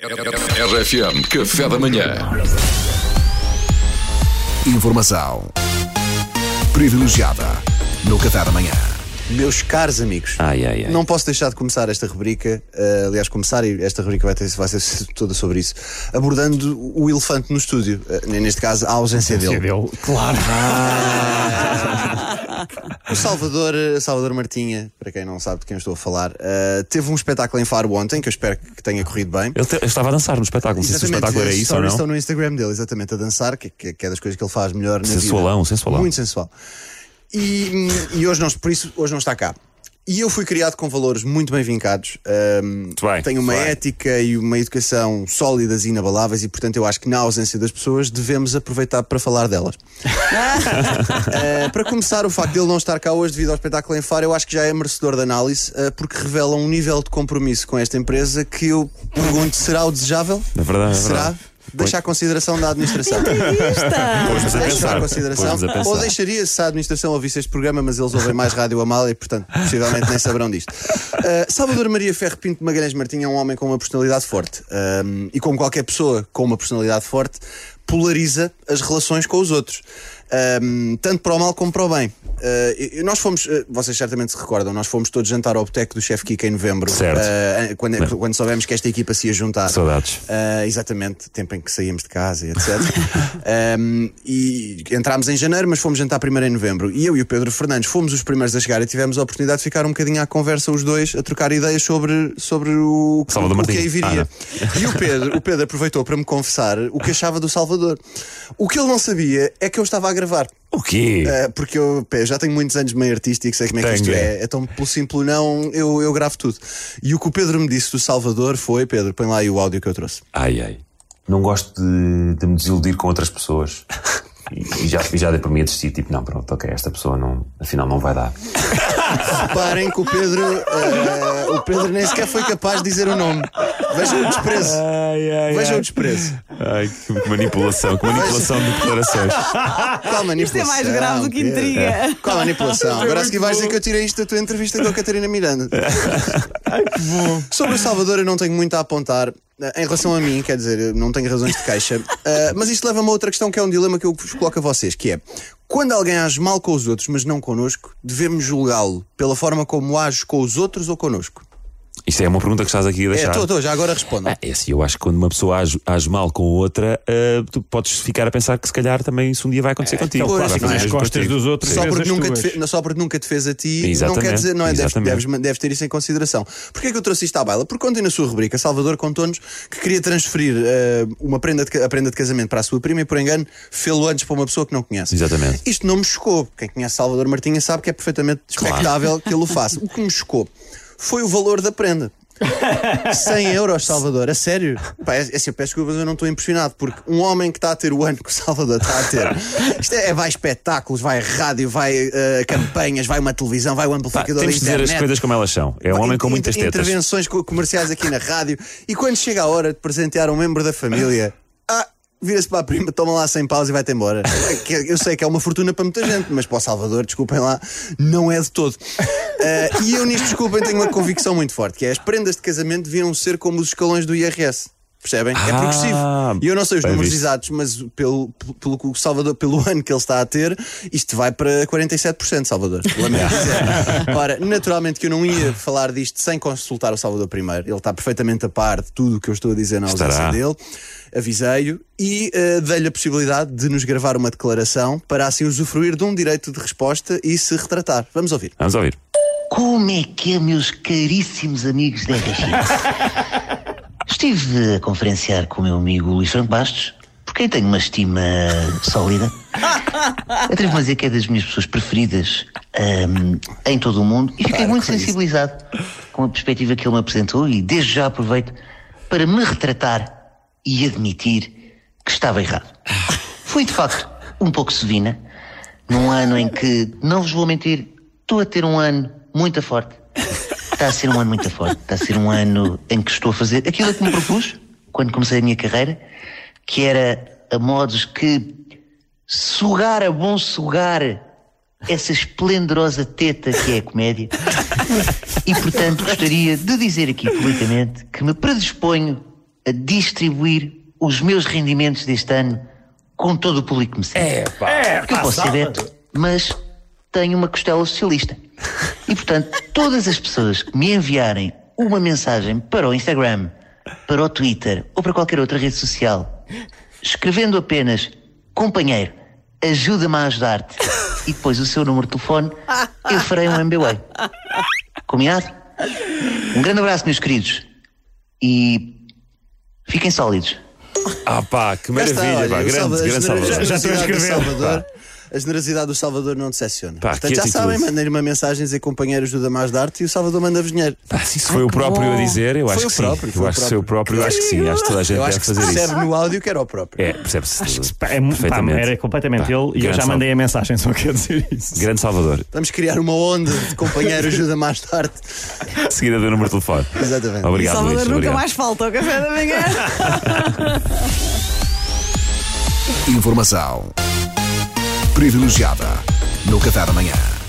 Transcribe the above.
RFM Café da Manhã. Informação privilegiada no Café da Manhã. Meus caros amigos, Ai, ai, ai. não posso deixar de começar esta rubrica, eh, aliás, começar, e esta rubrica vai, ter, vai ser toda sobre isso, abordando o elefante no estúdio, eh, neste caso, a ausência dele. Claro. O Salvador, Salvador Martinha, para quem não sabe de quem estou a falar, eh, teve um espetáculo em Faro ontem, que eu espero que tenha corrido bem. Ele, te- ele estava a dançar no espetáculo. Não sei se o espetáculo era isso ou não. estão no Instagram dele, exatamente, a dançar, que, que- que é das coisas que ele faz melhor na Sensualão, vida. sensualão. Muito sensual. E, e hoje não, por isso, hoje não está cá. E eu fui criado com valores muito bem vincados. Muito bem, tenho uma ética e uma educação sólidas e inabaláveis, e portanto eu acho que na ausência das pessoas devemos aproveitar para falar delas. Ah, para começar, o facto de ele não estar cá hoje devido ao espetáculo em Faro, eu acho que já é merecedor de análise, ah, porque revela um nível de compromisso com esta empresa que eu pergunto: será o desejável? É verdade, é será? verdade. Deixa à consideração da administração. Deixa à consideração. Ou deixaria se a administração ouvisse este programa, mas eles ouvem mais Rádio Amália e, portanto, possivelmente nem saberão disto. Uh, Salvador Maria Ferro Pinto de Magalhães Martins é um homem com uma personalidade forte. Um, e como qualquer pessoa com uma personalidade forte, polariza as relações com os outros. Um, tanto para o mal como para o bem. Uh, nós fomos, uh, vocês certamente se recordam, nós fomos todos jantar ao boteco do chefe Kika em novembro. Certo. Uh, quando, quando soubemos que esta equipa se ia juntar. Saudades. Exatamente, tempo em que saímos de casa e etc. Um, e entrámos em janeiro, mas fomos jantar primeiro em novembro. E eu e o Pedro Fernandes fomos os primeiros a chegar e tivemos a oportunidade de ficar um bocadinho à conversa, os dois, a trocar ideias sobre, sobre o, Salvador o que aí viria. Ah, e o Pedro, o Pedro aproveitou para me confessar o que achava do Salvador. O que ele não sabia é que eu estava a gravar. O quê? Uh, porque eu, pá, já tenho muitos anos de meio artístico, sei como é que isto Tenho. é. Então, pelo simples não, eu, eu gravo tudo. E o que o Pedro me disse do Salvador foi: Pedro, põe lá aí o áudio que eu trouxe. Ai, ai. Não gosto de, de me desiludir com outras pessoas. E, e já, e já dei por mim a desistir, tipo, não, pronto, ok, esta pessoa não, afinal não vai dar. Reparem que o Pedro, eh, o Pedro nem sequer foi capaz de dizer o nome. Vejam o desprezo. Ai, ai, Vejam ai. o desprezo. Ai, que manipulação, que manipulação de declarações. Qual manipulação? Isto é mais grave do que intriga. Qual manipulação? Agora a seguir vais dizer que eu tirei isto da tua entrevista com a Catarina Miranda. Sobre o Salvador eu não tenho muito a apontar. Eh, Em relação a mim, quer dizer, não tenho razões de queixa. Eh, mas isto leva-me a outra questão que é um dilema que eu vos coloco a vocês, que é quando alguém age mal com os outros, mas não connosco, devemos julgá-lo pela forma como age com os outros ou connosco? Isto é uma pergunta que estás aqui a É, deixar. estou, estou, já agora respondo. Ah, é assim, eu acho que quando uma pessoa age, age mal com outra, ah, tu podes ficar a pensar que se calhar também isso um dia vai acontecer contigo. pois, vai não fazer é? o As costas contigo. dos outros. Só porque, nunca te tuas. fe- só porque nunca te fez a ti, não Exatamente, quer dizer, não é? Deves, deves, deves ter isso em consideração. Porquê é que eu trouxe isto à baila? Porque ontem na sua rubrica, Salvador contou-nos que queria transferir eh, uma prenda de, a prenda de casamento para a sua prima e, por engano, fê-lo antes para uma pessoa que não conhece. Exatamente. Isto não me chocou. Quem conhece Salvador Martinha sabe que é perfeitamente expectável que ele o faça. O que me chocou foi o valor da prenda. 100 euros, Salvador, a sério? Pá, é, é assim, eu peço desculpas, eu não estou impressionado, porque um homem que está a ter o ano que o Salvador está a ter, isto é, é vai espetáculos, vai rádio, vai eh, campanhas, vai uma televisão, vai o Pá, amplificador temos da de dizer as coisas como elas são. É um homem com muitas tetas. Intervenções co- comerciais aqui na rádio. E quando chega a hora de presentear um membro da família, vira-se para a prima, toma lá 100 paus e vai-te embora. É Eu sei que é uma fortuna para muita gente, mas para o Salvador, desculpem lá, não é de todo. Ah, e eu nisto, desculpem, tenho uma convicção muito forte, que é as prendas de casamento deviam ser como os escalões do IRS. Percebem? é Ah, progressivo. E eu não sei os números visto. exatos, mas pelo, pelo, que o Salvador, pelo ano que ele está a ter, isto vai para 47%, Salvador. Lamento dizer. Ora, naturalmente que eu não ia falar disto sem consultar o Salvador primeiro. Ele está perfeitamente a par de tudo o que eu estou a dizer na ausência Estará. dele. Avisei-o e eh, dei-lhe a possibilidade de nos gravar uma declaração para assim usufruir de um direito de resposta e se retratar. Vamos ouvir. Vamos ouvir. Como é que é, meus caríssimos amigos da RFM? Estive a conferenciar com o meu amigo Luís Franco Bastos, por quem tenho uma estima sólida. Atrevo-me a dizer que é das minhas pessoas preferidas ahm, em todo o mundo e fiquei muito sensibilizado com a perspectiva que ele me apresentou e desde já aproveito para me retratar e admitir que estava errado. Fui de facto um pouco sevina, num ano em que, não vos vou mentir, estou a ter um ano muito forte. Está a ser um ano muito forte. Está a ser um ano em que estou a fazer aquilo que me propus quando comecei a minha carreira, que era a modos que sugar a bom sugar essa esplendorosa teta que é a comédia. E portanto gostaria de dizer aqui publicamente que me predisponho a distribuir os meus rendimentos deste ano com todo o público que me segue. É, pá. Porque eu posso ser Beto, mas tenho uma costela socialista. E portanto, todas as pessoas que me enviarem uma mensagem para o Instagram, para o Twitter ou para qualquer outra rede social, escrevendo apenas companheiro, ajuda-me a ajudar-te e depois o seu número de telefone, eu farei um MBA. Combinado? Um grande abraço, meus queridos. E fiquem sólidos. Ah, pá, que Cá está, maravilha, olha, pá, grande, grande Salvador. a Já estou a escrever. A generosidade do Salvador não decepciona. Pá, Portanto, que já atitude. sabem, mandem-lhe uma mensagem a dizer companheiro ajuda-me a ajudar-te e o Salvador manda-vos dinheiro. Pá, se isso foi o próprio a dizer, eu Foi acho que próprio, sim. foi Eu acho que foi o próprio, eu acho que sim. Acho que toda a gente Eu acho deve que fazer percebe isso. no áudio que era o próprio. É, percebe-se. Pá, é, mu- pá, perfeitamente. era completamente Pá, ele e eu já mandei a mensagem, só quer dizer isso. Grande Salvador. Vamos criar uma onda de companheiro ajuda-me a ajudar-te. De seguida do número de telefone. Exatamente. Obrigado, Salvador Luís. nunca Obrigado. mais falta ao café da manhã. Informação privilegiada no Café da Manhã.